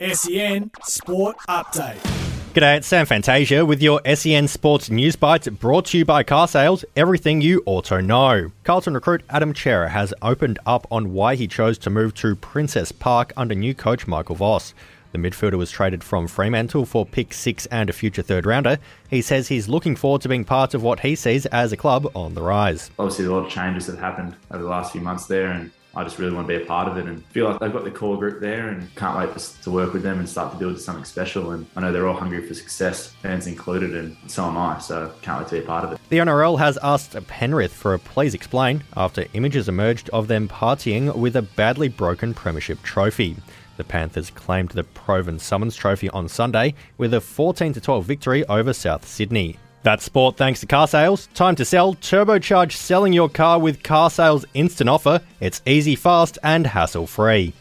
SEN Sport Update. G'day, it's Sam Fantasia with your SEN Sports News Bites brought to you by Car Sales, everything you auto know. Carlton recruit Adam Cerra has opened up on why he chose to move to Princes Park under new coach Michael Voss. The midfielder was traded from Fremantle for pick six and a future third rounder. He says he's looking forward to being part of what he sees as a club on the rise. Obviously, a lot of changes have happened over the last few months there, and I just really want to be a part of it and feel like they've got the core group there and can't wait to work with them and start to build something special. And I know they're all hungry for success, fans included, and so am I. So can't wait to be a part of it. The NRL has asked Penrith for a please explain after images emerged of them partying with a badly broken premiership trophy. The Panthers claimed the Provan Summons Trophy on Sunday with a 14 12 victory over South Sydney. That's sport thanks to car sales. Time to sell. Turbocharge selling your car with car sales instant offer. It's easy, fast, and hassle free.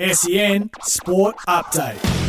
SEN Sport Update.